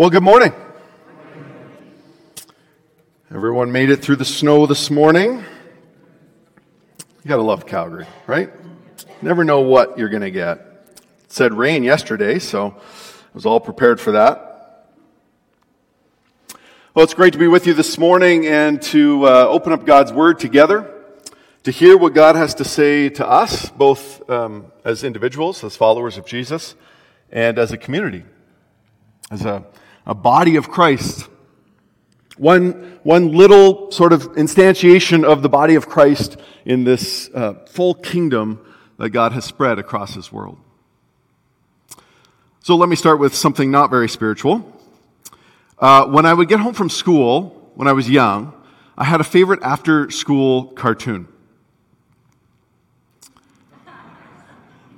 Well, good morning. Everyone made it through the snow this morning. You gotta love Calgary, right? Never know what you're gonna get. It said rain yesterday, so I was all prepared for that. Well, it's great to be with you this morning and to uh, open up God's Word together, to hear what God has to say to us, both um, as individuals, as followers of Jesus, and as a community, as a a body of Christ. One, one little sort of instantiation of the body of Christ in this uh, full kingdom that God has spread across his world. So let me start with something not very spiritual. Uh, when I would get home from school, when I was young, I had a favorite after school cartoon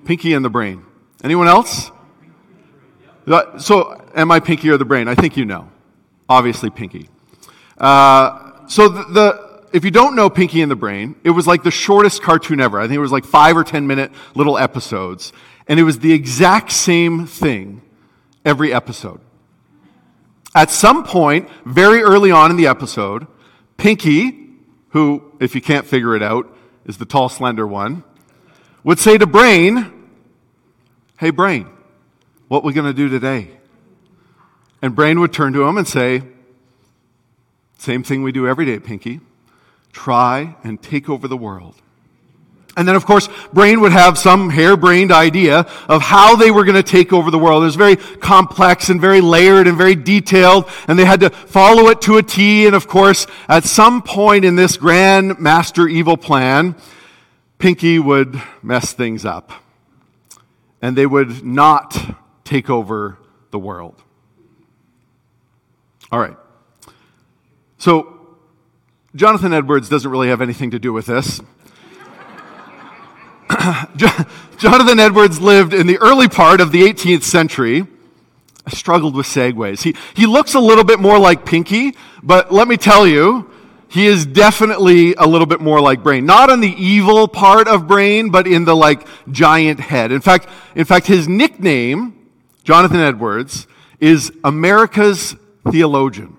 Pinky and the Brain. Anyone else? So, am I Pinky or the brain? I think you know. Obviously, Pinky. Uh, so, the, the, if you don't know Pinky and the Brain, it was like the shortest cartoon ever. I think it was like five or ten minute little episodes. And it was the exact same thing every episode. At some point, very early on in the episode, Pinky, who, if you can't figure it out, is the tall, slender one, would say to Brain, Hey, Brain, what we going to do today? And Brain would turn to him and say, Same thing we do every day, Pinky. Try and take over the world. And then, of course, Brain would have some harebrained idea of how they were going to take over the world. It was very complex and very layered and very detailed, and they had to follow it to a T. And of course, at some point in this grand master evil plan, Pinky would mess things up. And they would not take over the world. All right. So, Jonathan Edwards doesn't really have anything to do with this. Jonathan Edwards lived in the early part of the 18th century. I struggled with segues. He, he looks a little bit more like Pinky, but let me tell you, he is definitely a little bit more like Brain. Not on the evil part of Brain, but in the like giant head. In fact, in fact, his nickname Jonathan Edwards, is America's theologian.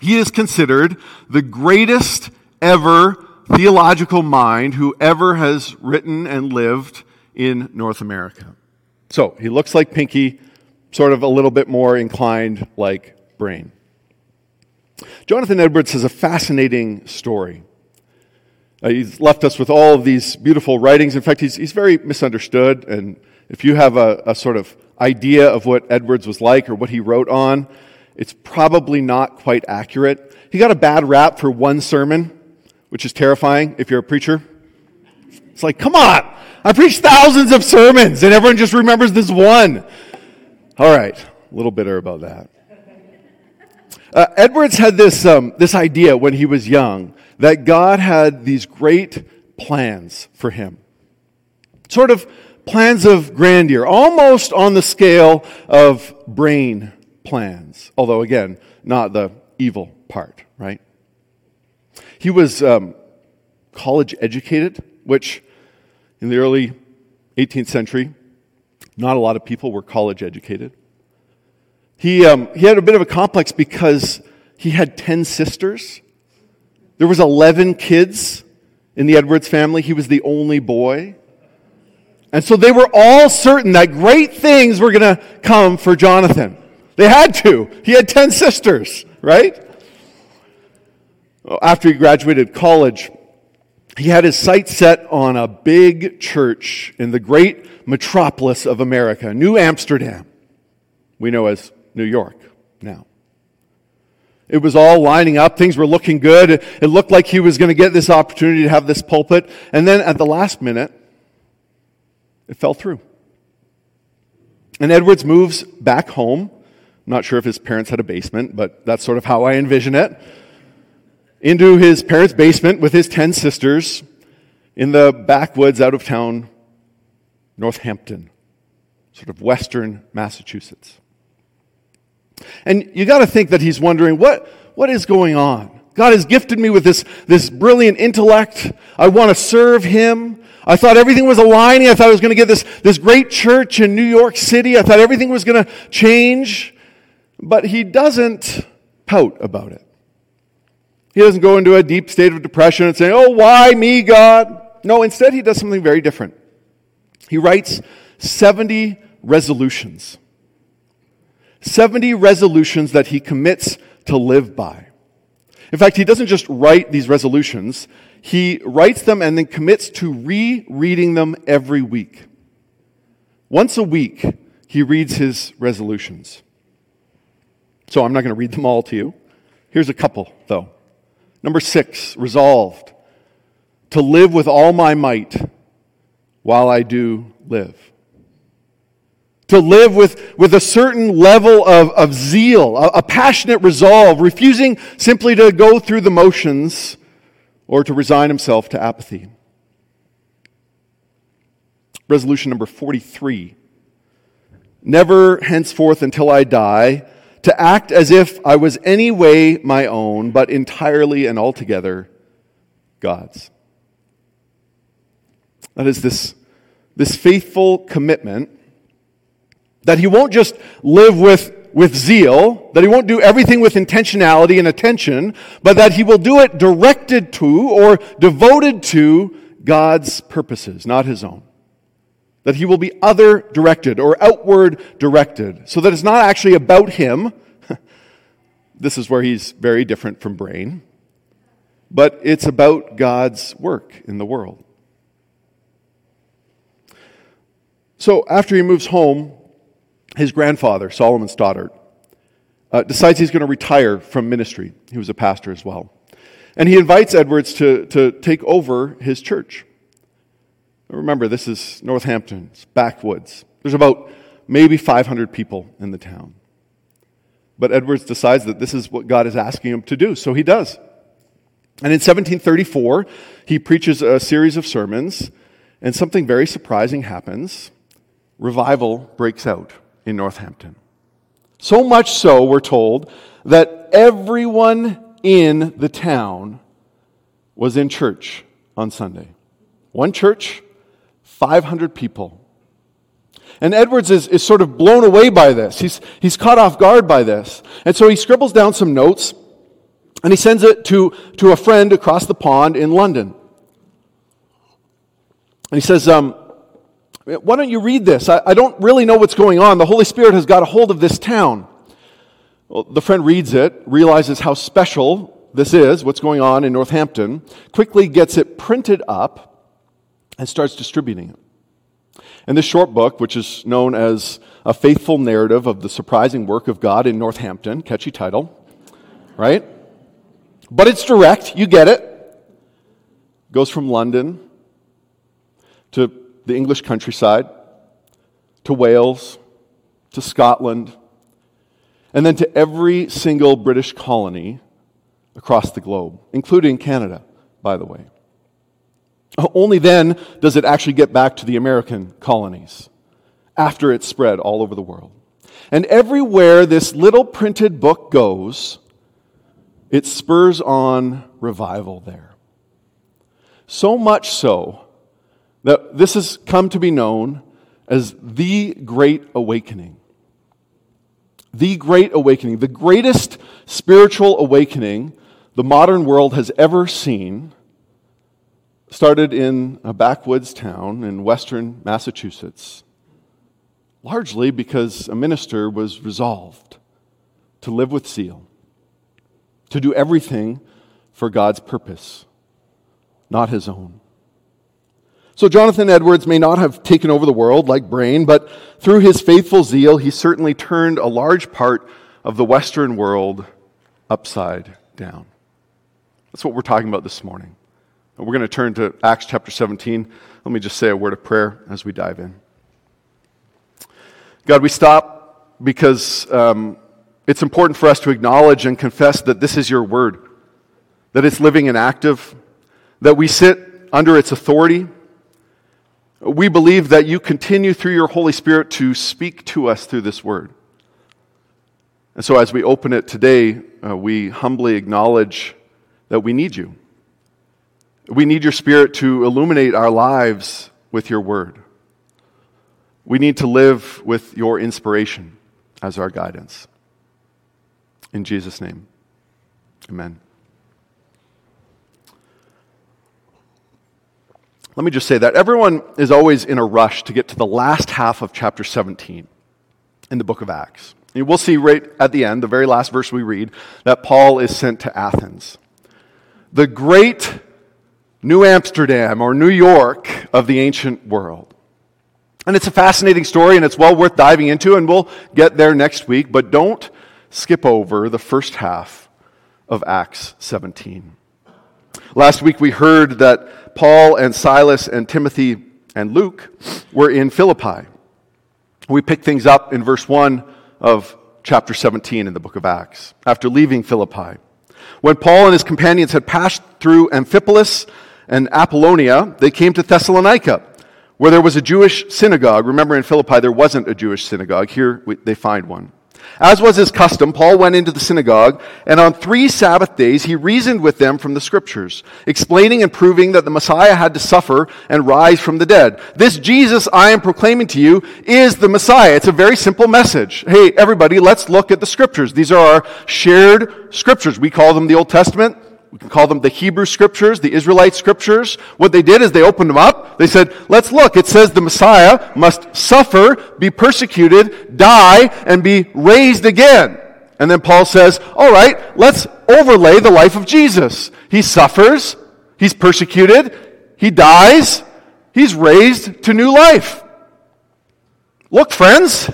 He is considered the greatest ever theological mind who ever has written and lived in North America. So he looks like Pinky, sort of a little bit more inclined like Brain. Jonathan Edwards has a fascinating story. Uh, he's left us with all of these beautiful writings. In fact, he's, he's very misunderstood. And if you have a, a sort of idea of what Edwards was like or what he wrote on, it's probably not quite accurate. He got a bad rap for one sermon, which is terrifying if you're a preacher. It's like, come on, I preached thousands of sermons and everyone just remembers this one. All right, a little bitter about that. Uh, Edwards had this, um, this idea when he was young that God had these great plans for him. Sort of plans of grandeur, almost on the scale of brain plans. Although, again, not the evil part, right? He was um, college educated, which in the early 18th century, not a lot of people were college educated. He, um, he had a bit of a complex because he had 10 sisters. There was 11 kids in the Edwards family. He was the only boy. And so they were all certain that great things were going to come for Jonathan. They had to. He had 10 sisters, right? After he graduated college, he had his sights set on a big church in the great metropolis of America, New Amsterdam. We know as New York now. It was all lining up. Things were looking good. It looked like he was going to get this opportunity to have this pulpit. And then at the last minute, it fell through. And Edwards moves back home. Not sure if his parents had a basement, but that's sort of how I envision it. Into his parents' basement with his 10 sisters in the backwoods out of town, Northampton, sort of western Massachusetts. And you got to think that he's wondering what, what is going on? God has gifted me with this, this brilliant intellect. I want to serve him. I thought everything was aligning. I thought I was going to get this, this great church in New York City. I thought everything was going to change. But he doesn't pout about it. He doesn't go into a deep state of depression and say, Oh, why me, God? No, instead, he does something very different. He writes 70 resolutions. 70 resolutions that he commits to live by. In fact, he doesn't just write these resolutions, he writes them and then commits to rereading them every week. Once a week, he reads his resolutions. So I'm not going to read them all to you. Here's a couple, though. Number six, resolved to live with all my might while I do live. To live with, with a certain level of, of zeal, a, a passionate resolve, refusing simply to go through the motions or to resign himself to apathy. Resolution number 43 Never henceforth until I die to act as if I was any way my own, but entirely and altogether God's. That is this, this faithful commitment that he won't just live with, with zeal, that he won't do everything with intentionality and attention, but that he will do it directed to or devoted to God's purposes, not his own. That he will be other directed or outward directed, so that it's not actually about him. this is where he's very different from Brain. But it's about God's work in the world. So after he moves home, his grandfather, Solomon Stoddard, uh, decides he's going to retire from ministry. He was a pastor as well. And he invites Edwards to, to take over his church. Remember, this is Northampton's backwoods. There's about maybe 500 people in the town. But Edwards decides that this is what God is asking him to do, so he does. And in 1734, he preaches a series of sermons, and something very surprising happens. Revival breaks out in Northampton. So much so, we're told, that everyone in the town was in church on Sunday. One church, 500 people. And Edwards is, is sort of blown away by this. He's, he's caught off guard by this. And so he scribbles down some notes and he sends it to, to a friend across the pond in London. And he says, um, Why don't you read this? I, I don't really know what's going on. The Holy Spirit has got a hold of this town. Well, the friend reads it, realizes how special this is, what's going on in Northampton, quickly gets it printed up and starts distributing it. And this short book, which is known as A Faithful Narrative of the Surprising Work of God in Northampton, catchy title, right? But it's direct, you get it. Goes from London to the English countryside, to Wales, to Scotland, and then to every single British colony across the globe, including Canada, by the way. Only then does it actually get back to the American colonies, after it's spread all over the world. And everywhere this little printed book goes, it spurs on revival there. So much so that this has come to be known as the Great Awakening. The Great Awakening, the greatest spiritual awakening the modern world has ever seen started in a backwoods town in western Massachusetts, largely because a minister was resolved to live with zeal, to do everything for God's purpose, not his own. So, Jonathan Edwards may not have taken over the world like Brain, but through his faithful zeal, he certainly turned a large part of the Western world upside down. That's what we're talking about this morning. We're going to turn to Acts chapter 17. Let me just say a word of prayer as we dive in. God, we stop because um, it's important for us to acknowledge and confess that this is your word, that it's living and active, that we sit under its authority. We believe that you continue through your Holy Spirit to speak to us through this word. And so as we open it today, uh, we humbly acknowledge that we need you. We need your Spirit to illuminate our lives with your word. We need to live with your inspiration as our guidance. In Jesus' name, amen. Let me just say that everyone is always in a rush to get to the last half of chapter 17 in the book of Acts. And we'll see right at the end, the very last verse we read, that Paul is sent to Athens. The great New Amsterdam or New York of the ancient world. And it's a fascinating story and it's well worth diving into, and we'll get there next week, but don't skip over the first half of Acts 17. Last week we heard that Paul and Silas and Timothy and Luke were in Philippi. We pick things up in verse 1 of chapter 17 in the book of Acts, after leaving Philippi. When Paul and his companions had passed through Amphipolis and Apollonia, they came to Thessalonica, where there was a Jewish synagogue. Remember, in Philippi, there wasn't a Jewish synagogue. Here, they find one. As was his custom, Paul went into the synagogue, and on three Sabbath days he reasoned with them from the scriptures, explaining and proving that the Messiah had to suffer and rise from the dead. This Jesus I am proclaiming to you is the Messiah. It's a very simple message. Hey, everybody, let's look at the scriptures. These are our shared scriptures. We call them the Old Testament. We can call them the Hebrew scriptures, the Israelite scriptures. What they did is they opened them up. They said, let's look. It says the Messiah must suffer, be persecuted, die, and be raised again. And then Paul says, all right, let's overlay the life of Jesus. He suffers, he's persecuted, he dies, he's raised to new life. Look, friends,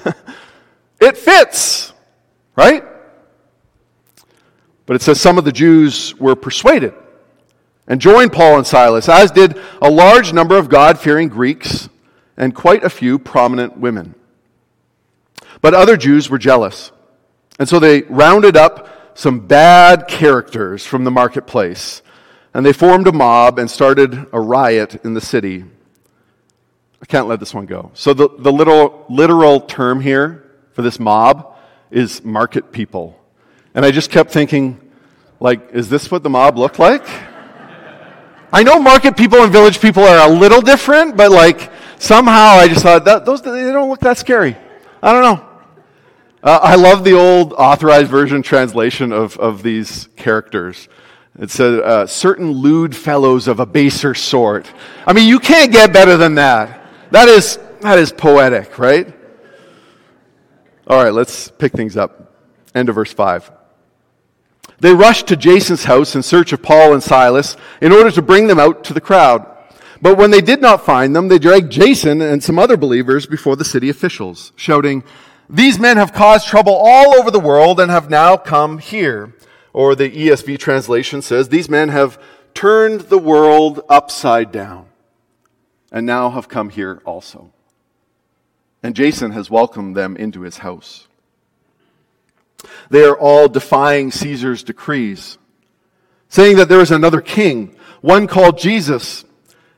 it fits, right? But it says some of the Jews were persuaded and joined Paul and Silas, as did a large number of God fearing Greeks and quite a few prominent women. But other Jews were jealous. And so they rounded up some bad characters from the marketplace and they formed a mob and started a riot in the city. I can't let this one go. So the, the literal, literal term here for this mob is market people. And I just kept thinking, like, is this what the mob looked like? I know market people and village people are a little different, but like, somehow I just thought, that, those, they don't look that scary. I don't know. Uh, I love the old authorized version translation of, of these characters. It said, uh, certain lewd fellows of a baser sort. I mean, you can't get better than that. That is, that is poetic, right? All right, let's pick things up. End of verse 5. They rushed to Jason's house in search of Paul and Silas in order to bring them out to the crowd. But when they did not find them, they dragged Jason and some other believers before the city officials, shouting, These men have caused trouble all over the world and have now come here. Or the ESV translation says, These men have turned the world upside down and now have come here also. And Jason has welcomed them into his house. They are all defying Caesar's decrees, saying that there is another king, one called Jesus.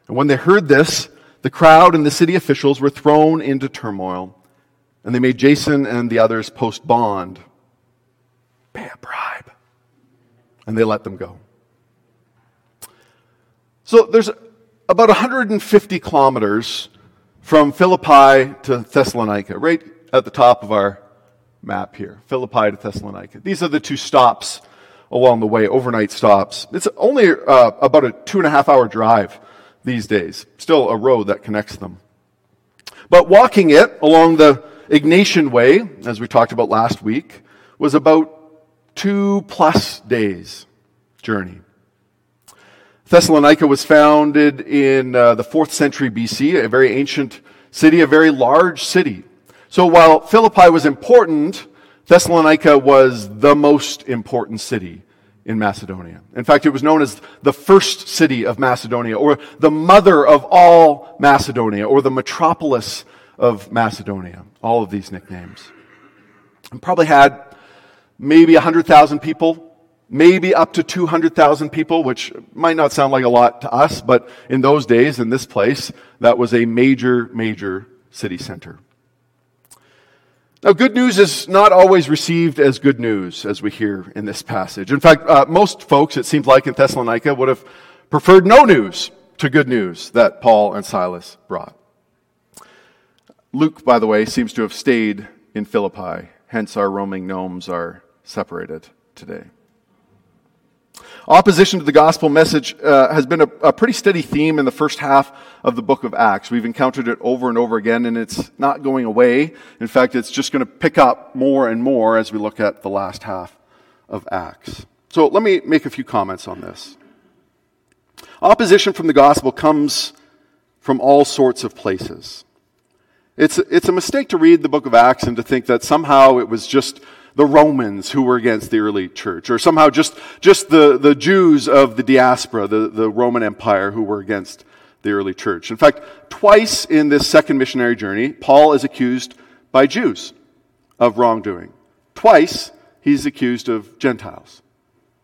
And when they heard this, the crowd and the city officials were thrown into turmoil, and they made Jason and the others post bond, pay a bribe, and they let them go. So there's about 150 kilometers from Philippi to Thessalonica, right at the top of our map here Philippi to Thessalonica. These are the two stops along the way, overnight stops. It's only uh, about a two and a half hour drive these days, still a road that connects them. But walking it along the Egnatian Way, as we talked about last week, was about two plus days journey. Thessalonica was founded in uh, the fourth century BC, a very ancient city, a very large city. So while Philippi was important, Thessalonica was the most important city in Macedonia. In fact, it was known as the first city of Macedonia, or the mother of all Macedonia, or the metropolis of Macedonia. All of these nicknames. And probably had maybe 100,000 people, maybe up to 200,000 people, which might not sound like a lot to us, but in those days, in this place, that was a major, major city center. Now, good news is not always received as good news, as we hear in this passage. In fact, uh, most folks, it seems like in Thessalonica, would have preferred no news to good news that Paul and Silas brought. Luke, by the way, seems to have stayed in Philippi, hence our roaming gnomes are separated today. Opposition to the gospel message uh, has been a, a, pretty steady theme in the first half of the book of Acts. We've encountered it over and over again, and it's not going away. In fact, it's just going to pick up more and more as we look at the last half of Acts. So let me make a few comments on this. Opposition from the gospel comes from all sorts of places. It's, it's a mistake to read the book of Acts and to think that somehow it was just the Romans who were against the early church, or somehow just, just the, the Jews of the diaspora, the, the Roman Empire, who were against the early church. In fact, twice in this second missionary journey, Paul is accused by Jews of wrongdoing. Twice, he's accused of Gentiles.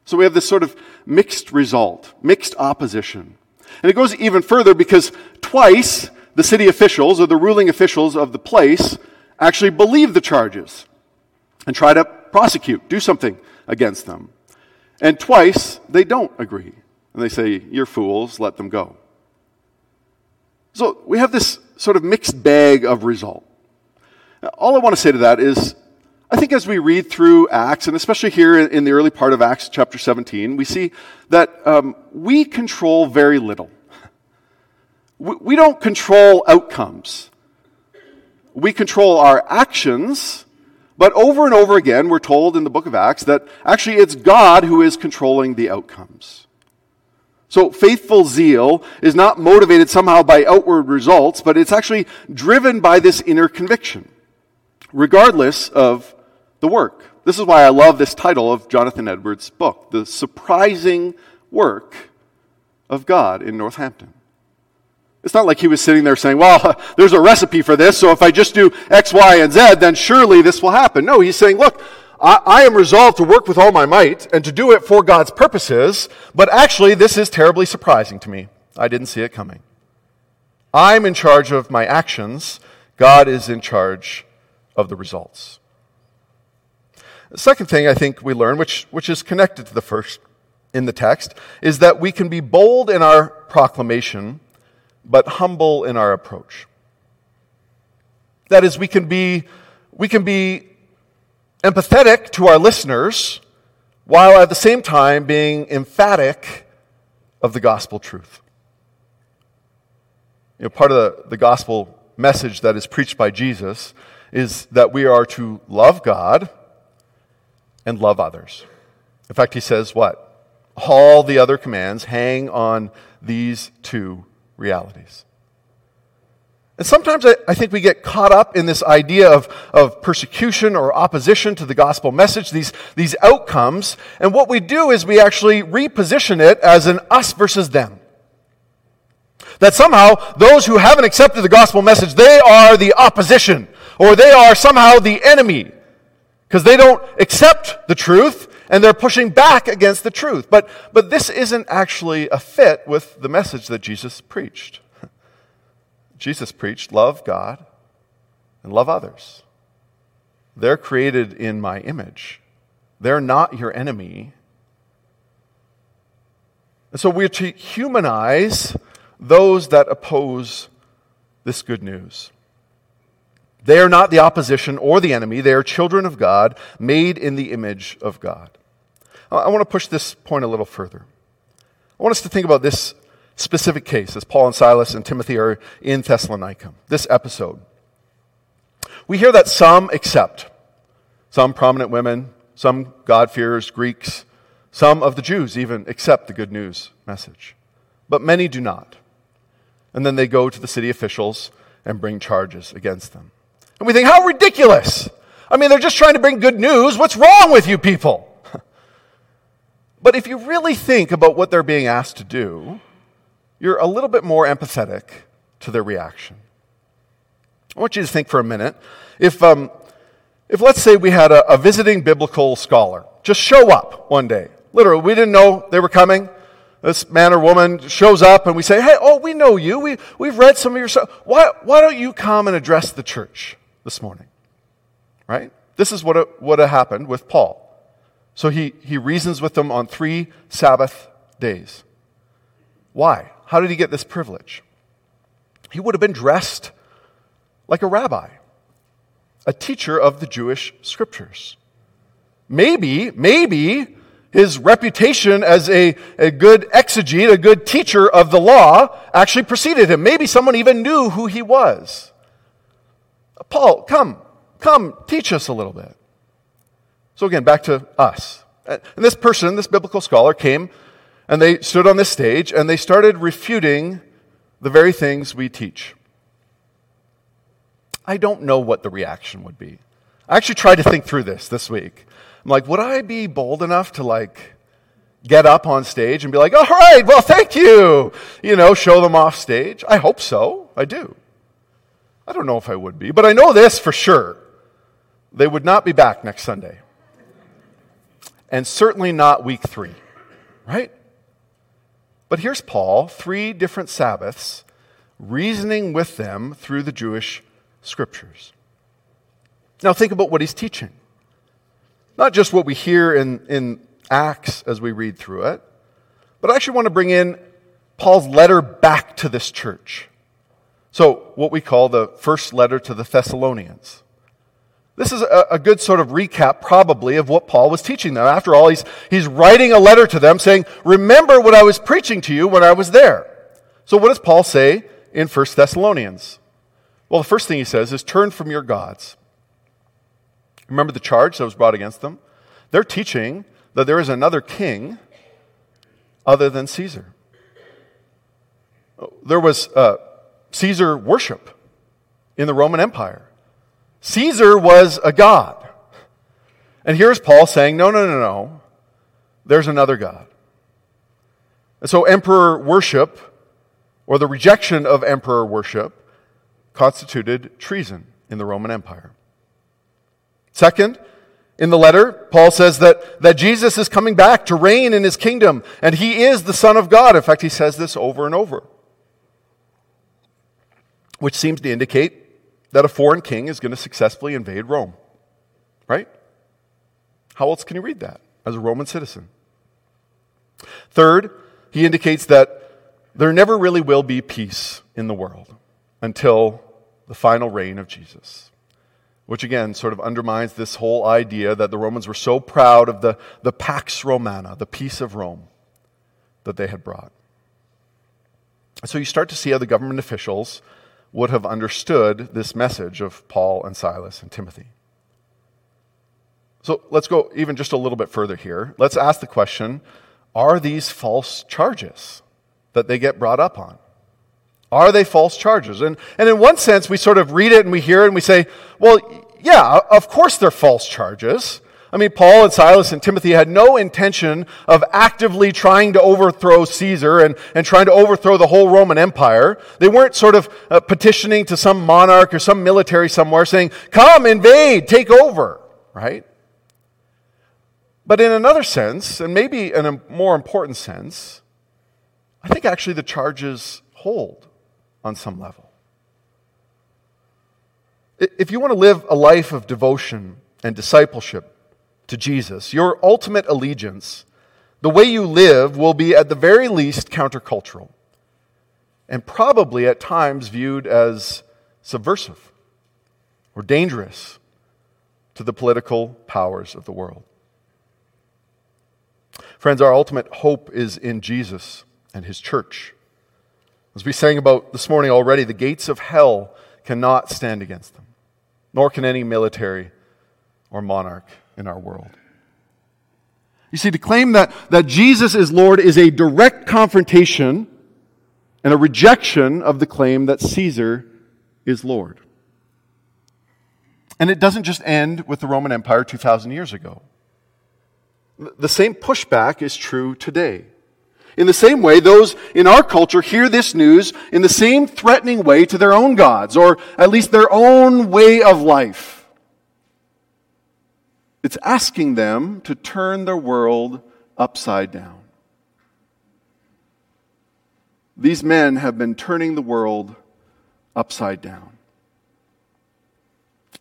So we have this sort of mixed result, mixed opposition. And it goes even further because twice the city officials or the ruling officials of the place actually believe the charges and try to prosecute, do something against them. And twice they don't agree. And they say, You're fools, let them go. So we have this sort of mixed bag of result. Now, all I want to say to that is I think as we read through Acts, and especially here in the early part of Acts chapter 17, we see that um, we control very little. We, we don't control outcomes. We control our actions but over and over again, we're told in the book of Acts that actually it's God who is controlling the outcomes. So faithful zeal is not motivated somehow by outward results, but it's actually driven by this inner conviction, regardless of the work. This is why I love this title of Jonathan Edwards' book, The Surprising Work of God in Northampton. It's not like he was sitting there saying, well, there's a recipe for this, so if I just do X, Y, and Z, then surely this will happen. No, he's saying, look, I, I, am resolved to work with all my might and to do it for God's purposes, but actually, this is terribly surprising to me. I didn't see it coming. I'm in charge of my actions, God is in charge of the results. The second thing I think we learn, which, which is connected to the first in the text, is that we can be bold in our proclamation but humble in our approach. That is, we can be, we can be empathetic to our listeners while at the same time being emphatic of the gospel truth. You know, part of the, the gospel message that is preached by Jesus is that we are to love God and love others. In fact, he says what? All the other commands hang on these two realities. And sometimes I, I, think we get caught up in this idea of, of persecution or opposition to the gospel message, these, these outcomes. And what we do is we actually reposition it as an us versus them. That somehow those who haven't accepted the gospel message, they are the opposition, or they are somehow the enemy, because they don't accept the truth and they're pushing back against the truth. But, but this isn't actually a fit with the message that Jesus preached. Jesus preached love God and love others. They're created in my image, they're not your enemy. And so we're to humanize those that oppose this good news. They are not the opposition or the enemy. They are children of God, made in the image of God. I want to push this point a little further. I want us to think about this specific case as Paul and Silas and Timothy are in Thessalonica, this episode. We hear that some accept, some prominent women, some God-fearers, Greeks, some of the Jews even accept the good news message. But many do not. And then they go to the city officials and bring charges against them. And we think, how ridiculous! I mean, they're just trying to bring good news. What's wrong with you people? But if you really think about what they're being asked to do, you're a little bit more empathetic to their reaction. I want you to think for a minute. If, um, if let's say we had a, a visiting biblical scholar just show up one day, literally, we didn't know they were coming. This man or woman shows up and we say, Hey, oh, we know you. We, we've read some of your stuff. Why, why don't you come and address the church this morning? Right? This is what, what happened with Paul. So he, he reasons with them on three Sabbath days. Why? How did he get this privilege? He would have been dressed like a rabbi, a teacher of the Jewish scriptures. Maybe, maybe his reputation as a, a good exegete, a good teacher of the law, actually preceded him. Maybe someone even knew who he was. Paul, come, come, teach us a little bit. So again, back to us. And this person, this biblical scholar, came and they stood on this stage and they started refuting the very things we teach. I don't know what the reaction would be. I actually tried to think through this this week. I'm like, would I be bold enough to like get up on stage and be like, all right, well, thank you, you know, show them off stage? I hope so. I do. I don't know if I would be, but I know this for sure. They would not be back next Sunday. And certainly not week three, right? But here's Paul, three different Sabbaths, reasoning with them through the Jewish scriptures. Now, think about what he's teaching. Not just what we hear in, in Acts as we read through it, but I actually want to bring in Paul's letter back to this church. So, what we call the first letter to the Thessalonians. This is a, a, good sort of recap, probably, of what Paul was teaching them. After all, he's, he's writing a letter to them saying, Remember what I was preaching to you when I was there. So, what does Paul say in 1 Thessalonians? Well, the first thing he says is, Turn from your gods. Remember the charge that was brought against them? They're teaching that there is another king other than Caesar. There was uh, Caesar worship in the Roman Empire. Caesar was a god. And here's Paul saying, no, no, no, no. There's another God. And so emperor worship, or the rejection of emperor worship, constituted treason in the Roman Empire. Second, in the letter, Paul says that, that Jesus is coming back to reign in his kingdom, and he is the Son of God. In fact, he says this over and over, which seems to indicate that a foreign king is going to successfully invade Rome. Right? How else can you read that as a Roman citizen? Third, he indicates that there never really will be peace in the world until the final reign of Jesus which again sort of undermines this whole idea that the Romans were so proud of the, the Pax Romana, the peace of Rome, that they had brought. So you start to see how the government officials would have understood this message of Paul and Silas and Timothy. So let's go even just a little bit further here. Let's ask the question are these false charges that they get brought up on? Are they false charges? And, and in one sense, we sort of read it and we hear it and we say, well, yeah, of course they're false charges. I mean, Paul and Silas and Timothy had no intention of actively trying to overthrow Caesar and, and trying to overthrow the whole Roman Empire. They weren't sort of uh, petitioning to some monarch or some military somewhere saying, come, invade, take over, right? But in another sense, and maybe in a more important sense, I think actually the charges hold on some level. If you want to live a life of devotion and discipleship to Jesus, your ultimate allegiance, the way you live, will be at the very least countercultural and probably at times viewed as subversive or dangerous to the political powers of the world. Friends, our ultimate hope is in Jesus and his church. As we sang about this morning already, the gates of hell cannot stand against them, nor can any military or monarch in our world. You see, to claim that, that Jesus is Lord is a direct confrontation and a rejection of the claim that Caesar is Lord. And it doesn't just end with the Roman Empire 2,000 years ago. The same pushback is true today. In the same way, those in our culture hear this news in the same threatening way to their own gods, or at least their own way of life. It's asking them to turn their world upside down. These men have been turning the world upside down.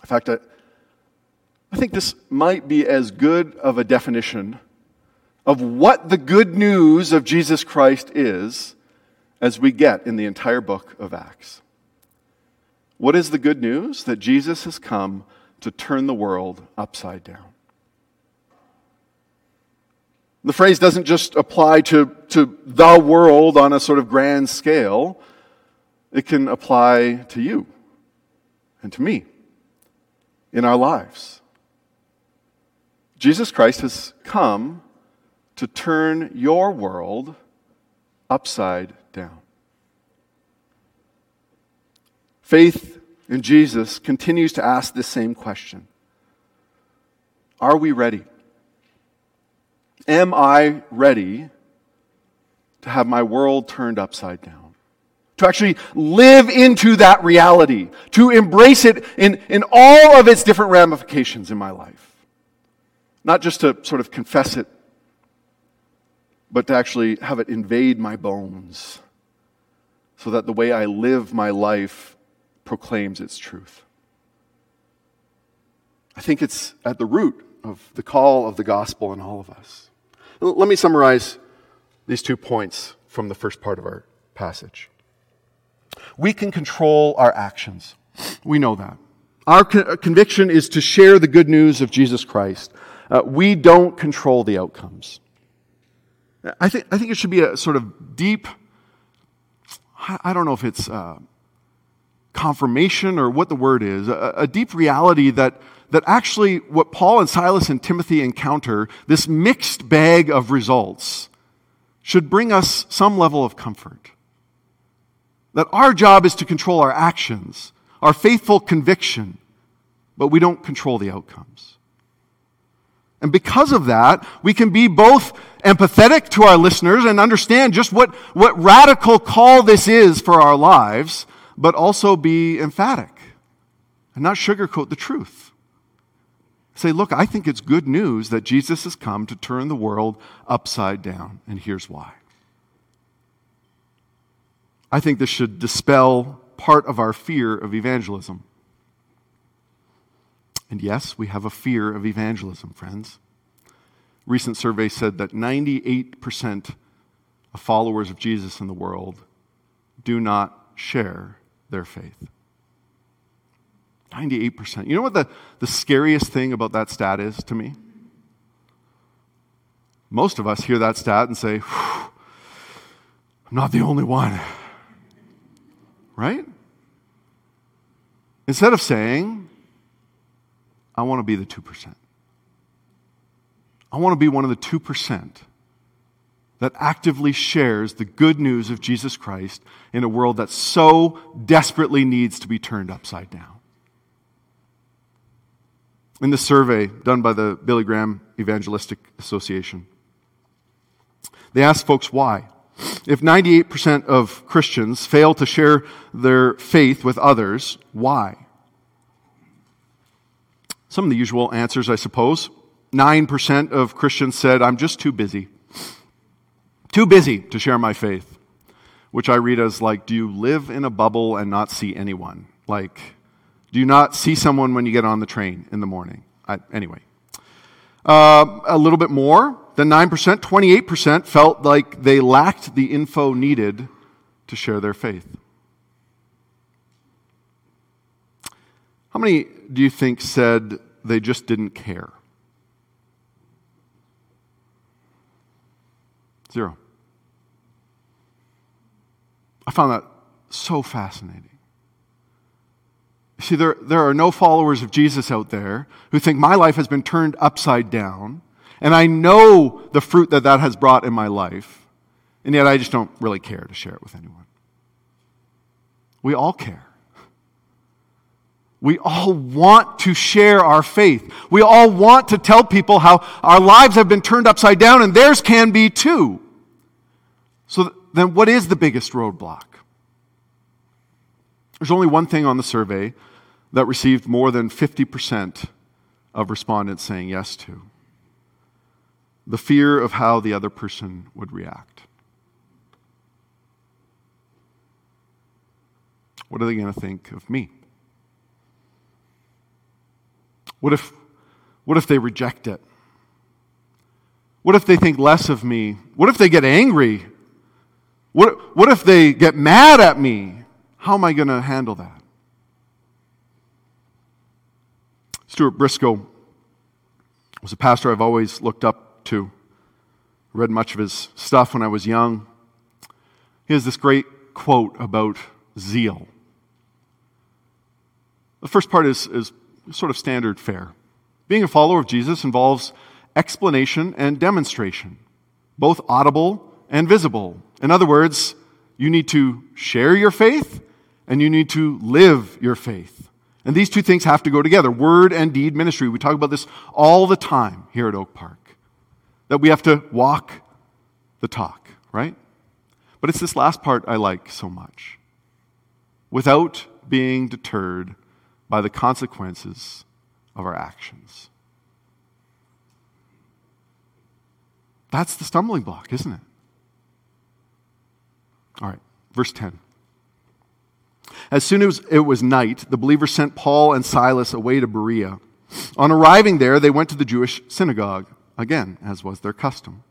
In fact, I, I think this might be as good of a definition of what the good news of Jesus Christ is as we get in the entire book of Acts. What is the good news? That Jesus has come to turn the world upside down. The phrase doesn't just apply to, to the world on a sort of grand scale, it can apply to you and to me in our lives. Jesus Christ has come to turn your world upside down. Faith in Jesus continues to ask this same question Are we ready? Am I ready to have my world turned upside down? To actually live into that reality, to embrace it in, in all of its different ramifications in my life. Not just to sort of confess it, but to actually have it invade my bones so that the way I live my life proclaims its truth. I think it's at the root of the call of the gospel in all of us. Let me summarize these two points from the first part of our passage. We can control our actions. We know that. Our conviction is to share the good news of Jesus Christ. Uh, we don't control the outcomes. I think, I think it should be a sort of deep, I don't know if it's uh, confirmation or what the word is, a, a deep reality that that actually what Paul and Silas and Timothy encounter, this mixed bag of results, should bring us some level of comfort. That our job is to control our actions, our faithful conviction, but we don't control the outcomes. And because of that, we can be both empathetic to our listeners and understand just what, what radical call this is for our lives, but also be emphatic and not sugarcoat the truth. Say, look, I think it's good news that Jesus has come to turn the world upside down, and here's why. I think this should dispel part of our fear of evangelism. And yes, we have a fear of evangelism, friends. Recent survey said that 98% of followers of Jesus in the world do not share their faith. 98%. You know what the, the scariest thing about that stat is to me? Most of us hear that stat and say, I'm not the only one. Right? Instead of saying, I want to be the 2%. I want to be one of the 2% that actively shares the good news of Jesus Christ in a world that so desperately needs to be turned upside down. In the survey done by the Billy Graham Evangelistic Association, they asked folks why. If 98% of Christians fail to share their faith with others, why? Some of the usual answers, I suppose. 9% of Christians said, I'm just too busy. Too busy to share my faith. Which I read as like, do you live in a bubble and not see anyone? Like, do you not see someone when you get on the train in the morning? I, anyway. Uh, a little bit more than 9%, 28% felt like they lacked the info needed to share their faith. How many do you think said they just didn't care? Zero. I found that so fascinating. See, there, there are no followers of Jesus out there who think my life has been turned upside down, and I know the fruit that that has brought in my life, and yet I just don't really care to share it with anyone. We all care. We all want to share our faith. We all want to tell people how our lives have been turned upside down, and theirs can be too. So, then what is the biggest roadblock? There's only one thing on the survey that received more than 50% of respondents saying yes to the fear of how the other person would react. What are they going to think of me? What if, what if they reject it? What if they think less of me? What if they get angry? What, what if they get mad at me? How am I going to handle that? Stuart Briscoe was a pastor I've always looked up to. read much of his stuff when I was young. He has this great quote about zeal. The first part is, is sort of standard fare. Being a follower of Jesus involves explanation and demonstration, both audible and visible. In other words, you need to share your faith and you need to live your faith. And these two things have to go together word and deed ministry. We talk about this all the time here at Oak Park. That we have to walk the talk, right? But it's this last part I like so much. Without being deterred by the consequences of our actions. That's the stumbling block, isn't it? All right, verse 10. As soon as it was night, the believers sent Paul and Silas away to Berea. On arriving there, they went to the Jewish synagogue, again, as was their custom.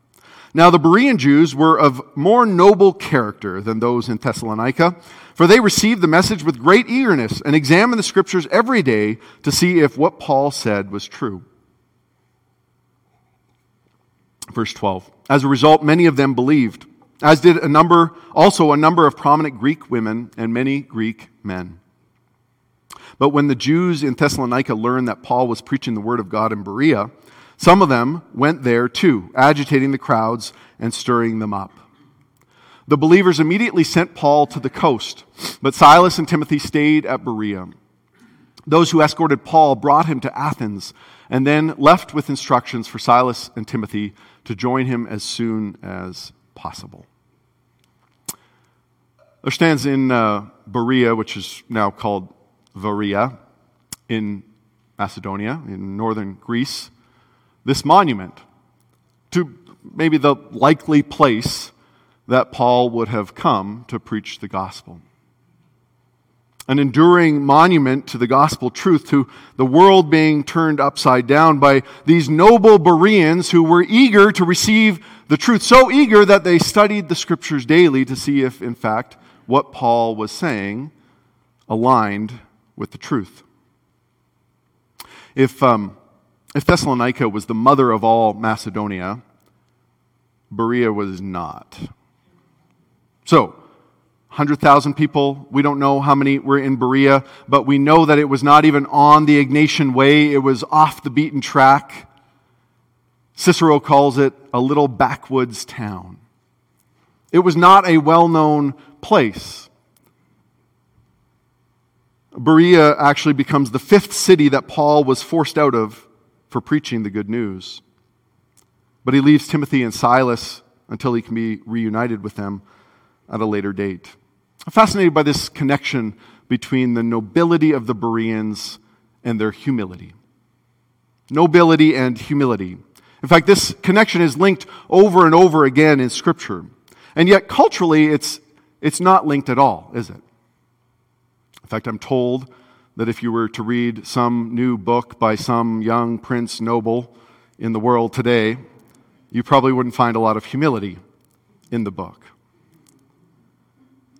Now, the Berean Jews were of more noble character than those in Thessalonica, for they received the message with great eagerness and examined the scriptures every day to see if what Paul said was true. Verse 12. As a result, many of them believed, as did a number, also a number of prominent Greek women and many Greek men. But when the Jews in Thessalonica learned that Paul was preaching the word of God in Berea, some of them went there too, agitating the crowds and stirring them up. The believers immediately sent Paul to the coast, but Silas and Timothy stayed at Berea. Those who escorted Paul brought him to Athens and then left with instructions for Silas and Timothy to join him as soon as possible. There stands in uh, Berea, which is now called Varia, in Macedonia, in northern Greece, this monument to maybe the likely place that Paul would have come to preach the gospel. An enduring monument to the gospel truth, to the world being turned upside down by these noble Bereans who were eager to receive the truth, so eager that they studied the scriptures daily to see if, in fact, what Paul was saying aligned with the truth. If, um, if Thessalonica was the mother of all Macedonia, Berea was not. So, 100,000 people. We don't know how many were in Berea, but we know that it was not even on the Egnatian Way. It was off the beaten track. Cicero calls it a little backwoods town. It was not a well known place. Berea actually becomes the fifth city that Paul was forced out of for preaching the good news. But he leaves Timothy and Silas until he can be reunited with them at a later date. I'm fascinated by this connection between the nobility of the Bereans and their humility. Nobility and humility. In fact, this connection is linked over and over again in Scripture. And yet, culturally, it's, it's not linked at all, is it? In fact, I'm told that if you were to read some new book by some young prince noble in the world today, you probably wouldn't find a lot of humility in the book.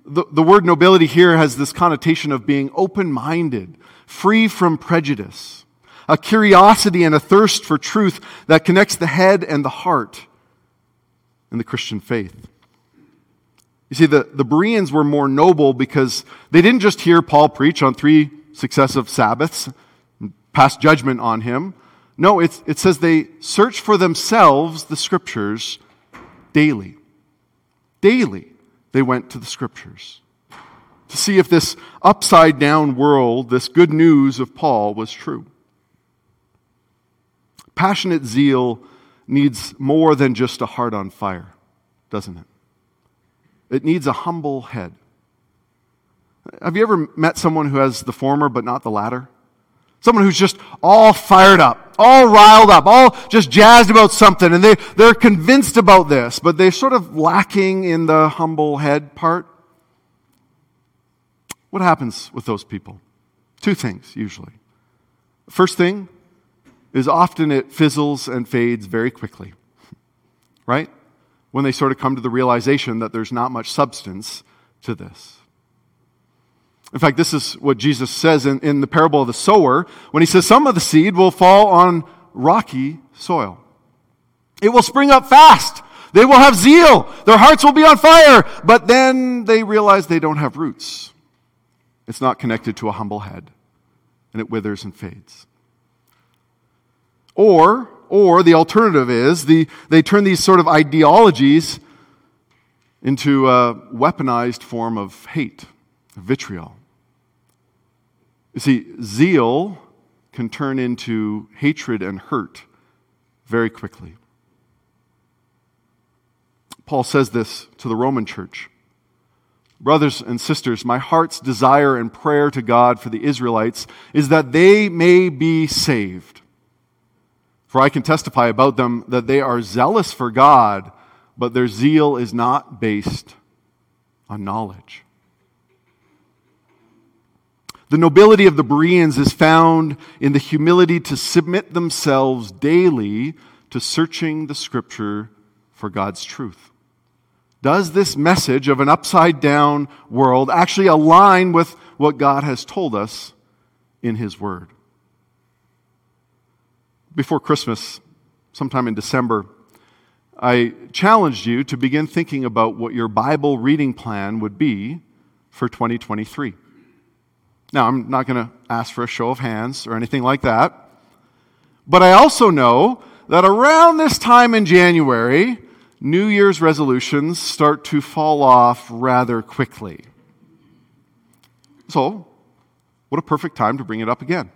The, the word nobility here has this connotation of being open minded, free from prejudice, a curiosity and a thirst for truth that connects the head and the heart in the Christian faith. You see, the, the Bereans were more noble because they didn't just hear Paul preach on three successive Sabbaths, pass judgment on him. No, it, it says they search for themselves the scriptures daily. Daily, they went to the scriptures to see if this upside down world, this good news of Paul, was true. Passionate zeal needs more than just a heart on fire, doesn't it? It needs a humble head. Have you ever met someone who has the former but not the latter? Someone who's just all fired up, all riled up, all just jazzed about something, and they, they're convinced about this, but they're sort of lacking in the humble head part. What happens with those people? Two things, usually. First thing is often it fizzles and fades very quickly, right? When they sort of come to the realization that there's not much substance to this. In fact, this is what Jesus says in, in the parable of the sower when he says, Some of the seed will fall on rocky soil. It will spring up fast. They will have zeal. Their hearts will be on fire. But then they realize they don't have roots. It's not connected to a humble head, and it withers and fades. Or, or the alternative is the, they turn these sort of ideologies into a weaponized form of hate, vitriol. You see, zeal can turn into hatred and hurt very quickly. Paul says this to the Roman church. Brothers and sisters, my heart's desire and prayer to God for the Israelites is that they may be saved. For I can testify about them that they are zealous for God, but their zeal is not based on knowledge. The nobility of the Bereans is found in the humility to submit themselves daily to searching the Scripture for God's truth. Does this message of an upside down world actually align with what God has told us in His Word? Before Christmas, sometime in December, I challenged you to begin thinking about what your Bible reading plan would be for 2023. Now, I'm not going to ask for a show of hands or anything like that, but I also know that around this time in January, New Year's resolutions start to fall off rather quickly. So, what a perfect time to bring it up again.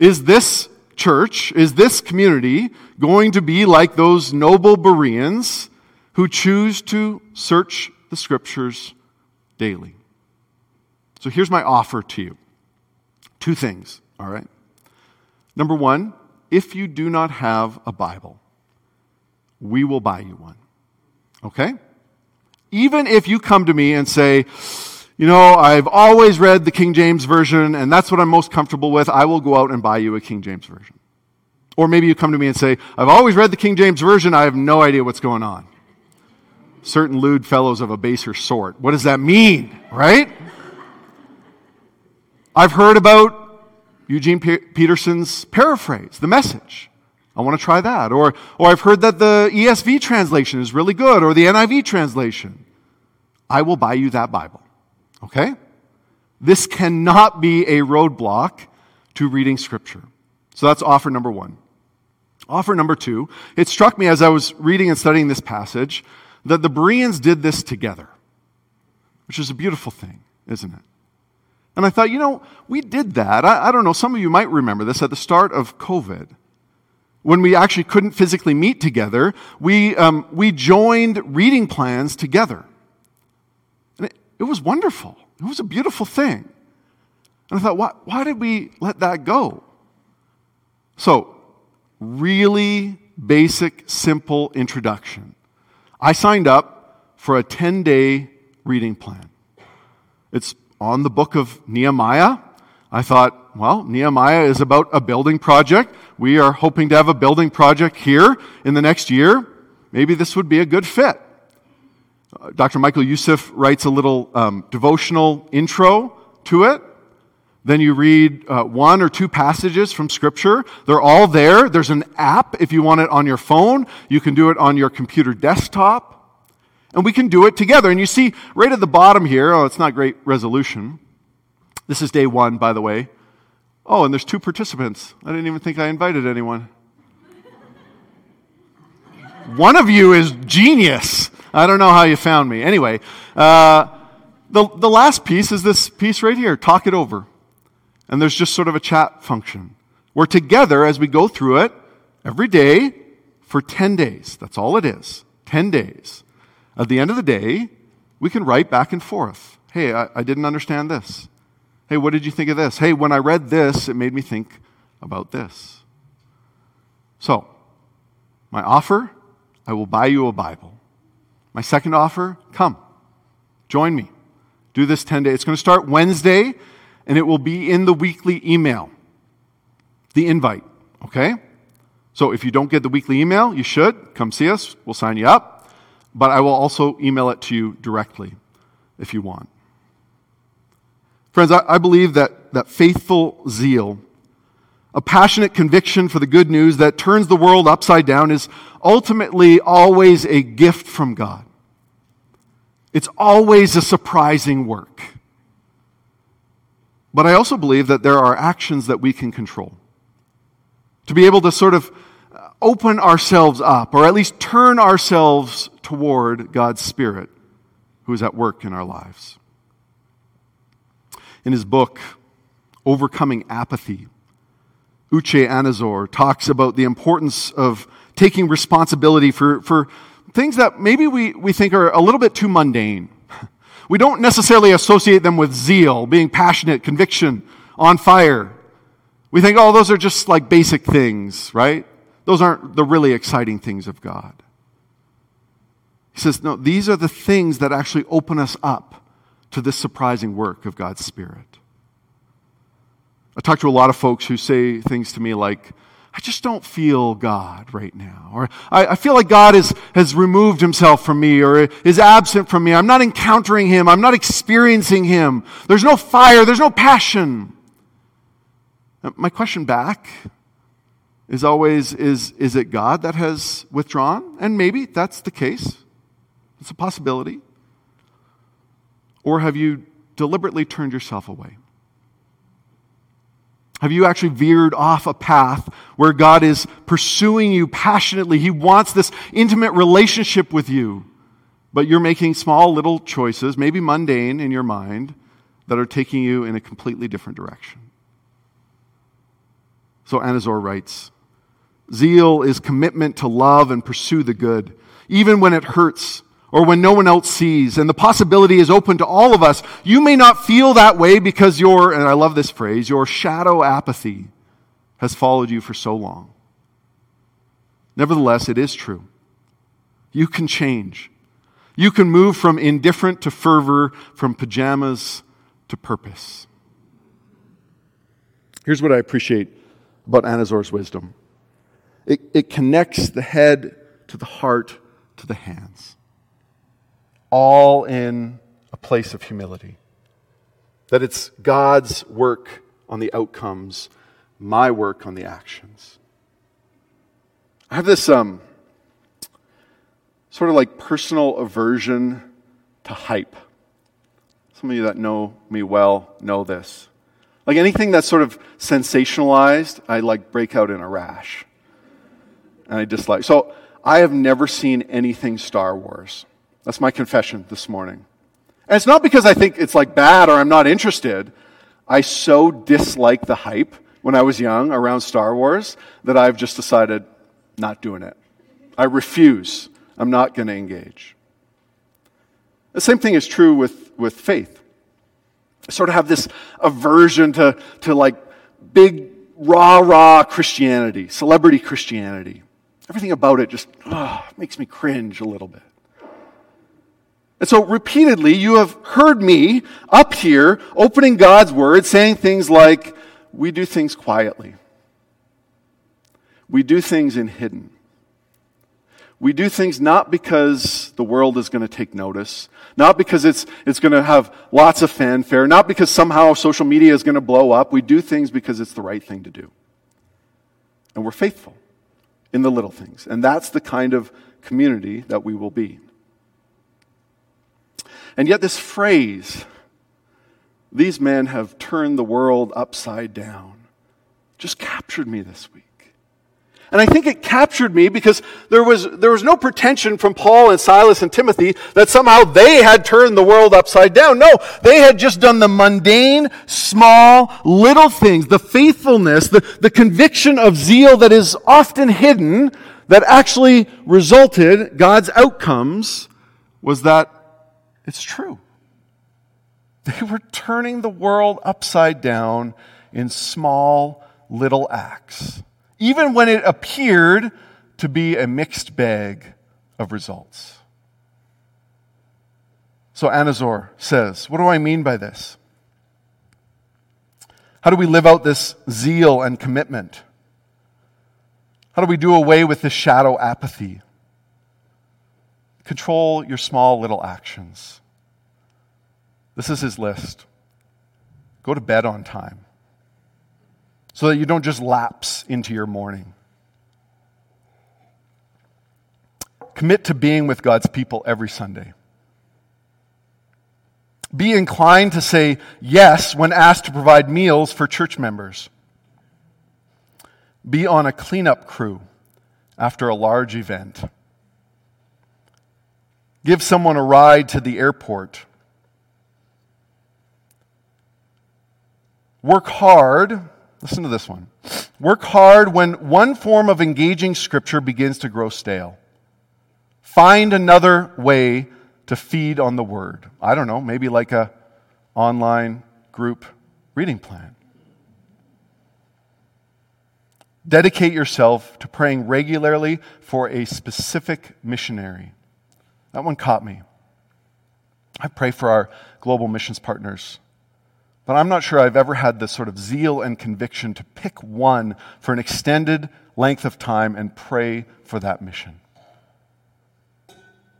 Is this church, is this community going to be like those noble Bereans who choose to search the scriptures daily? So here's my offer to you two things, all right? Number one, if you do not have a Bible, we will buy you one. Okay? Even if you come to me and say, you know, I've always read the King James Version and that's what I'm most comfortable with, I will go out and buy you a King James Version. Or maybe you come to me and say, I've always read the King James Version, I have no idea what's going on. Certain lewd fellows of a baser sort. What does that mean, right? I've heard about Eugene Peterson's paraphrase, the message. I want to try that. Or, or I've heard that the ESV translation is really good, or the NIV translation. I will buy you that Bible. Okay? This cannot be a roadblock to reading Scripture. So that's offer number one. Offer number two, it struck me as I was reading and studying this passage that the Bereans did this together, which is a beautiful thing, isn't it? And I thought, you know, we did that. I, I don't know, some of you might remember this at the start of COVID when we actually couldn't physically meet together, we, um, we joined reading plans together. And it, it, was wonderful. It was a beautiful thing. And I thought, why, why did we let that go? So, really basic, simple introduction. I signed up for a 10 day reading plan. It's on the book of Nehemiah. I thought, well, Nehemiah is about a building project. We are hoping to have a building project here in the next year. Maybe this would be a good fit. Uh, Dr. Michael Youssef writes a little um, devotional intro to it. Then you read uh, one or two passages from Scripture. They're all there. There's an app if you want it on your phone. You can do it on your computer desktop. And we can do it together. And you see right at the bottom here, oh, it's not great resolution. This is day one, by the way. Oh, and there's two participants. I didn't even think I invited anyone. One of you is genius. I don't know how you found me. Anyway, uh, the, the last piece is this piece right here talk it over. And there's just sort of a chat function. We're together as we go through it every day for 10 days. That's all it is 10 days. At the end of the day, we can write back and forth. Hey, I, I didn't understand this. Hey, what did you think of this? Hey, when I read this, it made me think about this. So, my offer, I will buy you a Bible. My second offer, come, join me. Do this 10 days. It's going to start Wednesday, and it will be in the weekly email, the invite, okay? So if you don't get the weekly email, you should. Come see us. We'll sign you up. But I will also email it to you directly if you want. Friends, I, I believe that, that faithful zeal a passionate conviction for the good news that turns the world upside down is ultimately always a gift from God. It's always a surprising work. But I also believe that there are actions that we can control. To be able to sort of open ourselves up, or at least turn ourselves toward God's Spirit who is at work in our lives. In his book, Overcoming Apathy, Uche Anizor talks about the importance of taking responsibility for, for things that maybe we, we think are a little bit too mundane. We don't necessarily associate them with zeal, being passionate, conviction, on fire. We think, oh, those are just like basic things, right? Those aren't the really exciting things of God. He says, no, these are the things that actually open us up to this surprising work of God's Spirit. I talk to a lot of folks who say things to me like, I just don't feel God right now. Or I, I, feel like God is, has removed himself from me or is absent from me. I'm not encountering him. I'm not experiencing him. There's no fire. There's no passion. My question back is always is, is it God that has withdrawn? And maybe that's the case. It's a possibility. Or have you deliberately turned yourself away? Have you actually veered off a path where God is pursuing you passionately? He wants this intimate relationship with you, but you're making small little choices, maybe mundane in your mind, that are taking you in a completely different direction. So Anizor writes Zeal is commitment to love and pursue the good, even when it hurts or when no one else sees, and the possibility is open to all of us. You may not feel that way because your, and I love this phrase, your shadow apathy has followed you for so long. Nevertheless, it is true. You can change. You can move from indifferent to fervor, from pajamas to purpose. Here's what I appreciate about Anizor's wisdom it, it connects the head to the heart to the hands all in a place of humility. That it's God's work on the outcomes, my work on the actions. I have this um, sort of like personal aversion to hype. Some of you that know me well know this. Like anything that's sort of sensationalized, I like break out in a rash. And I dislike. So I have never seen anything Star Wars. That's my confession this morning. And it's not because I think it's like bad or I'm not interested. I so dislike the hype when I was young around Star Wars that I've just decided not doing it. I refuse. I'm not going to engage. The same thing is true with, with faith. I sort of have this aversion to, to like big, rah rah Christianity, celebrity Christianity. Everything about it just oh, makes me cringe a little bit. And so repeatedly, you have heard me up here opening God's word saying things like, we do things quietly. We do things in hidden. We do things not because the world is going to take notice, not because it's, it's going to have lots of fanfare, not because somehow social media is going to blow up. We do things because it's the right thing to do. And we're faithful in the little things. And that's the kind of community that we will be. And yet, this phrase, these men have turned the world upside down, just captured me this week. And I think it captured me because there was, there was no pretension from Paul and Silas and Timothy that somehow they had turned the world upside down. No, they had just done the mundane, small, little things, the faithfulness, the, the conviction of zeal that is often hidden that actually resulted, God's outcomes was that it's true. They were turning the world upside down in small little acts, even when it appeared to be a mixed bag of results. So Anizor says, What do I mean by this? How do we live out this zeal and commitment? How do we do away with this shadow apathy? Control your small little actions. This is his list. Go to bed on time. So that you don't just lapse into your morning. Commit to being with God's people every Sunday. Be inclined to say yes when asked to provide meals for church members. Be on a cleanup crew after a large event. Give someone a ride to the airport. Work hard. Listen to this one. Work hard when one form of engaging scripture begins to grow stale. Find another way to feed on the word. I don't know, maybe like a online group reading plan. Dedicate yourself to praying regularly for a specific missionary. That one caught me. I pray for our global missions partners. But I'm not sure I've ever had the sort of zeal and conviction to pick one for an extended length of time and pray for that mission.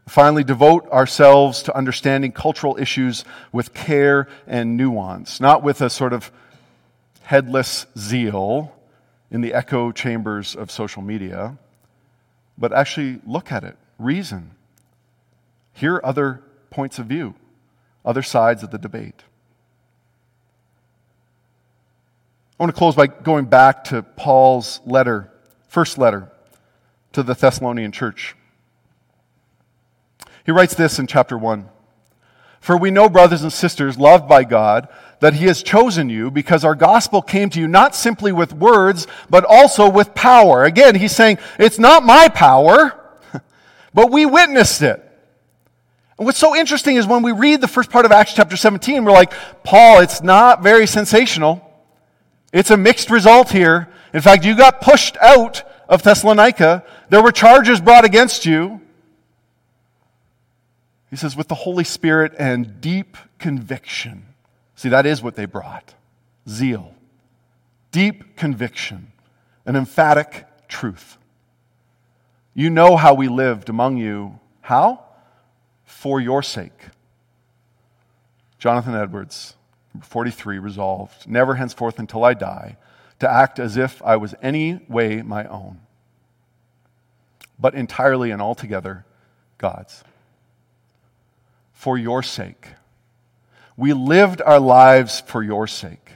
Finally, devote ourselves to understanding cultural issues with care and nuance, not with a sort of headless zeal in the echo chambers of social media, but actually look at it, reason, hear other points of view, other sides of the debate. I want to close by going back to Paul's letter, first letter to the Thessalonian church. He writes this in chapter 1 For we know, brothers and sisters, loved by God, that He has chosen you because our gospel came to you not simply with words, but also with power. Again, he's saying, It's not my power, but we witnessed it. And what's so interesting is when we read the first part of Acts chapter 17, we're like, Paul, it's not very sensational. It's a mixed result here. In fact, you got pushed out of Thessalonica. There were charges brought against you. He says, with the Holy Spirit and deep conviction. See, that is what they brought zeal, deep conviction, an emphatic truth. You know how we lived among you. How? For your sake. Jonathan Edwards, 43, resolved, never henceforth until I die, to act as if I was any way my own, but entirely and altogether God's for your sake. We lived our lives for your sake.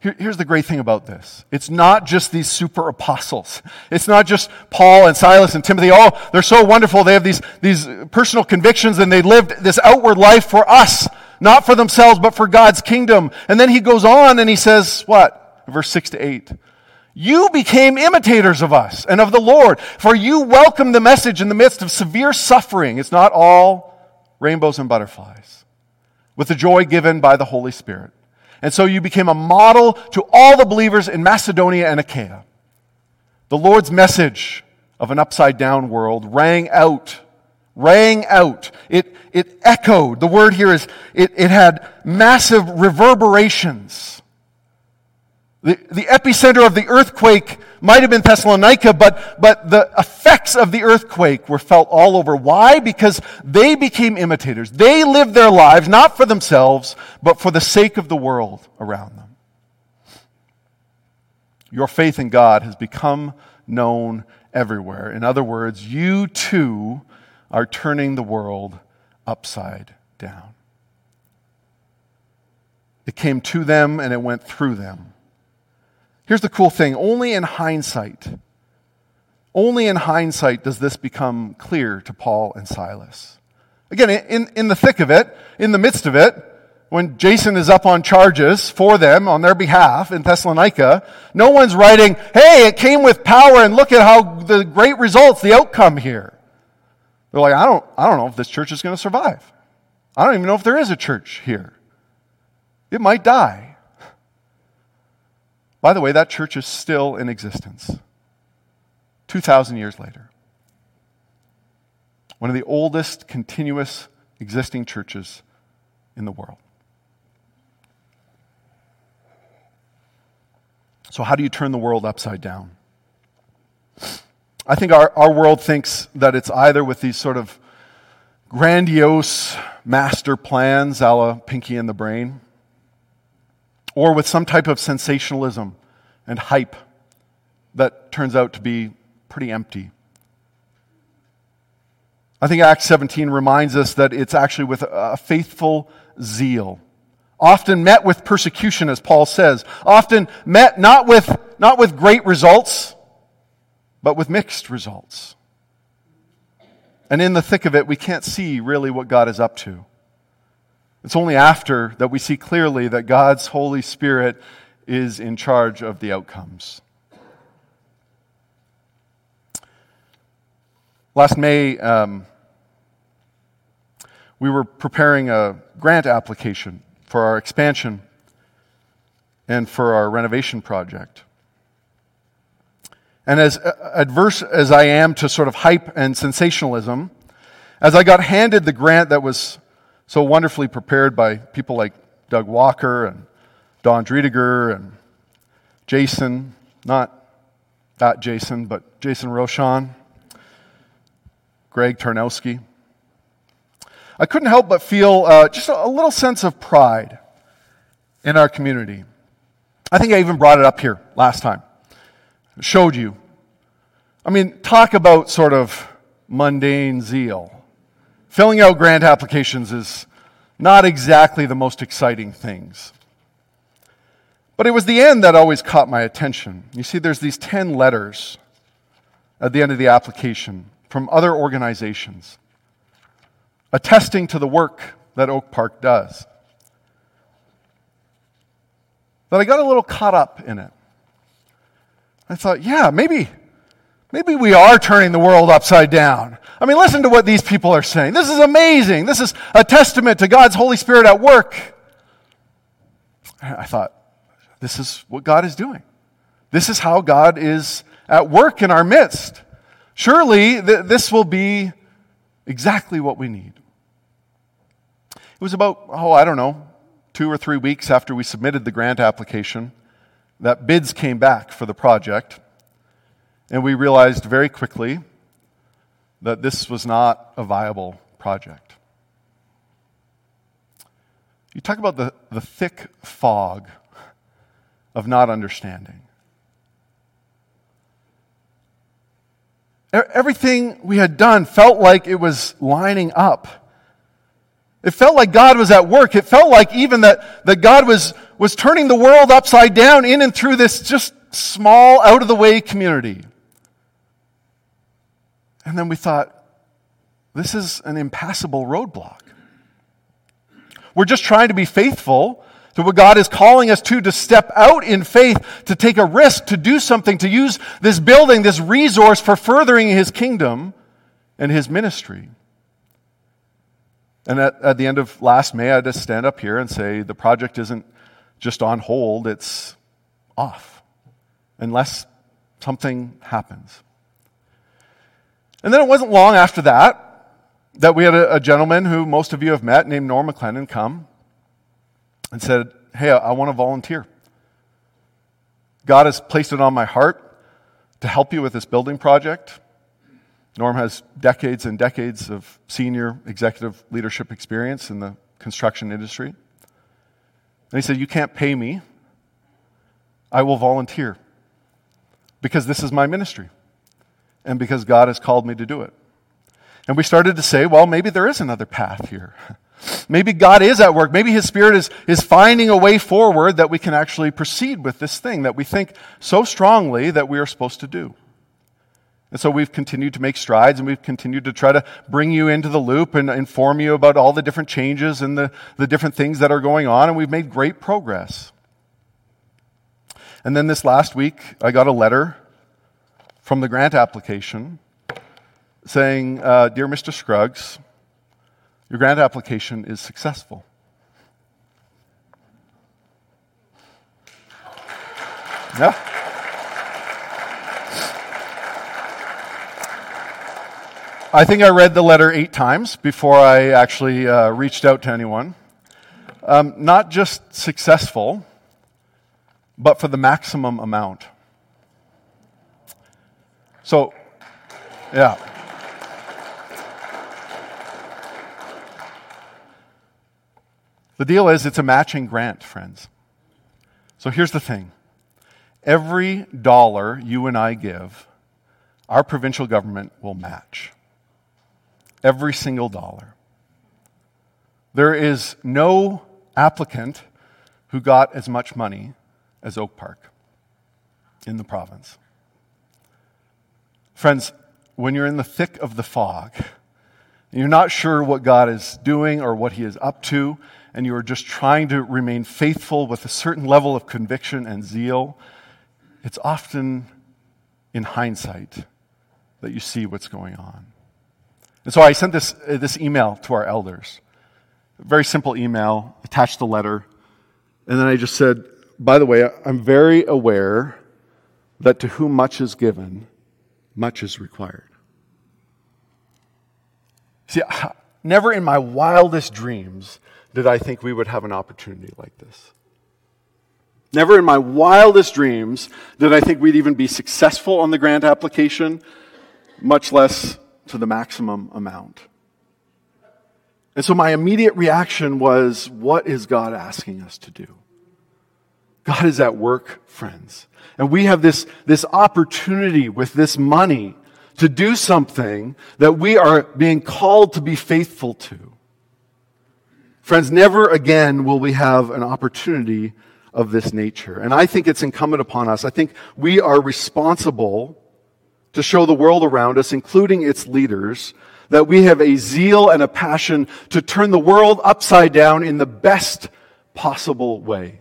Here, here's the great thing about this it's not just these super apostles, it's not just Paul and Silas and Timothy. Oh, they're so wonderful. They have these, these personal convictions and they lived this outward life for us, not for themselves, but for God's kingdom. And then he goes on and he says, what? Verse 6 to 8. You became imitators of us and of the Lord, for you welcomed the message in the midst of severe suffering. It's not all rainbows and butterflies, with the joy given by the Holy Spirit. And so you became a model to all the believers in Macedonia and Achaia. The Lord's message of an upside down world rang out, rang out. It, it echoed. The word here is, it, it had massive reverberations the, the epicenter of the earthquake might have been Thessalonica, but, but the effects of the earthquake were felt all over. Why? Because they became imitators. They lived their lives not for themselves, but for the sake of the world around them. Your faith in God has become known everywhere. In other words, you too are turning the world upside down. It came to them and it went through them. Here's the cool thing only in hindsight, only in hindsight does this become clear to Paul and Silas. Again, in, in the thick of it, in the midst of it, when Jason is up on charges for them on their behalf in Thessalonica, no one's writing, hey, it came with power and look at how the great results, the outcome here. They're like, I don't, I don't know if this church is going to survive. I don't even know if there is a church here. It might die. By the way, that church is still in existence 2,000 years later. One of the oldest continuous existing churches in the world. So, how do you turn the world upside down? I think our, our world thinks that it's either with these sort of grandiose master plans a la Pinky and the Brain, or with some type of sensationalism and hype that turns out to be pretty empty. I think Acts 17 reminds us that it's actually with a faithful zeal, often met with persecution, as Paul says, often met not with, not with great results, but with mixed results. And in the thick of it, we can't see really what God is up to. It's only after that we see clearly that God's Holy Spirit is in charge of the outcomes. Last May, um, we were preparing a grant application for our expansion and for our renovation project. And as adverse as I am to sort of hype and sensationalism, as I got handed the grant that was so wonderfully prepared by people like Doug Walker and Don Driediger and Jason, not that Jason, but Jason Roshan, Greg Tarnowski. I couldn't help but feel uh, just a little sense of pride in our community. I think I even brought it up here last time. Showed you. I mean, talk about sort of mundane zeal. Filling out grant applications is not exactly the most exciting things. But it was the end that always caught my attention. You see, there's these 10 letters at the end of the application from other organizations attesting to the work that Oak Park does. But I got a little caught up in it. I thought, yeah, maybe, maybe we are turning the world upside down. I mean, listen to what these people are saying. This is amazing. This is a testament to God's Holy Spirit at work. I thought, this is what God is doing. This is how God is at work in our midst. Surely th- this will be exactly what we need. It was about, oh, I don't know, two or three weeks after we submitted the grant application that bids came back for the project. And we realized very quickly that this was not a viable project. You talk about the, the thick fog of not understanding. Everything we had done felt like it was lining up. It felt like God was at work. It felt like even that, that God was, was turning the world upside down in and through this just small, out of the way community. And then we thought, this is an impassable roadblock. We're just trying to be faithful to what God is calling us to, to step out in faith, to take a risk, to do something, to use this building, this resource for furthering His kingdom and His ministry. And at, at the end of last May, I had to stand up here and say the project isn't just on hold, it's off, unless something happens. And then it wasn't long after that that we had a, a gentleman who most of you have met named Norm McLennan come and said, Hey, I, I want to volunteer. God has placed it on my heart to help you with this building project. Norm has decades and decades of senior executive leadership experience in the construction industry. And he said, You can't pay me. I will volunteer because this is my ministry and because God has called me to do it. And we started to say, well, maybe there is another path here. Maybe God is at work. Maybe His Spirit is, is finding a way forward that we can actually proceed with this thing that we think so strongly that we are supposed to do. And so we've continued to make strides and we've continued to try to bring you into the loop and inform you about all the different changes and the, the different things that are going on, and we've made great progress. And then this last week, I got a letter from the grant application saying, uh, Dear Mr. Scruggs, your grant application is successful. Yeah. I think I read the letter eight times before I actually uh, reached out to anyone. Um, not just successful, but for the maximum amount. So, yeah. The deal is it's a matching grant, friends. So here's the thing every dollar you and I give, our provincial government will match. Every single dollar. There is no applicant who got as much money as Oak Park in the province. Friends, when you're in the thick of the fog, you're not sure what God is doing or what He is up to, and you are just trying to remain faithful with a certain level of conviction and zeal, it's often in hindsight that you see what's going on. And so I sent this, uh, this email to our elders. A very simple email, attached a letter. And then I just said, by the way, I'm very aware that to whom much is given, much is required. See, never in my wildest dreams did I think we would have an opportunity like this. Never in my wildest dreams did I think we'd even be successful on the grant application, much less to the maximum amount. And so my immediate reaction was, what is God asking us to do? God is at work, friends. And we have this, this opportunity with this money to do something that we are being called to be faithful to. Friends, never again will we have an opportunity of this nature. And I think it's incumbent upon us. I think we are responsible to show the world around us, including its leaders, that we have a zeal and a passion to turn the world upside down in the best possible way.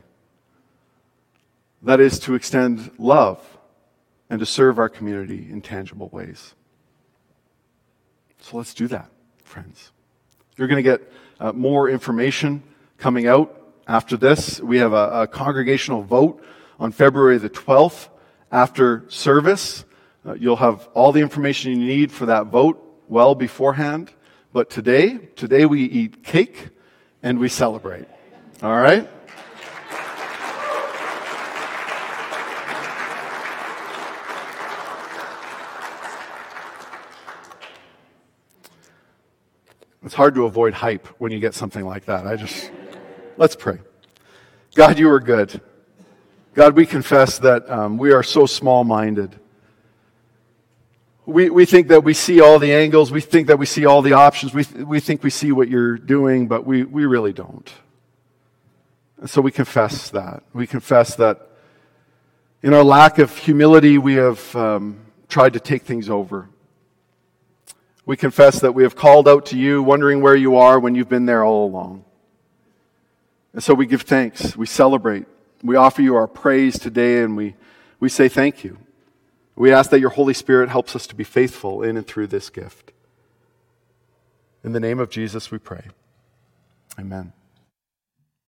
That is to extend love and to serve our community in tangible ways. So let's do that, friends. You're going to get uh, more information coming out after this. We have a, a, congregational vote on February the 12th after service. Uh, you'll have all the information you need for that vote well beforehand. But today, today we eat cake and we celebrate. All right? It's hard to avoid hype when you get something like that. I just, let's pray. God, you are good. God, we confess that um, we are so small minded. We, we think that we see all the angles, we think that we see all the options, we, we think we see what you're doing, but we, we really don't. And so we confess that. We confess that in our lack of humility, we have um, tried to take things over. We confess that we have called out to you, wondering where you are when you've been there all along. And so we give thanks. We celebrate. We offer you our praise today and we, we say thank you. We ask that your Holy Spirit helps us to be faithful in and through this gift. In the name of Jesus, we pray. Amen.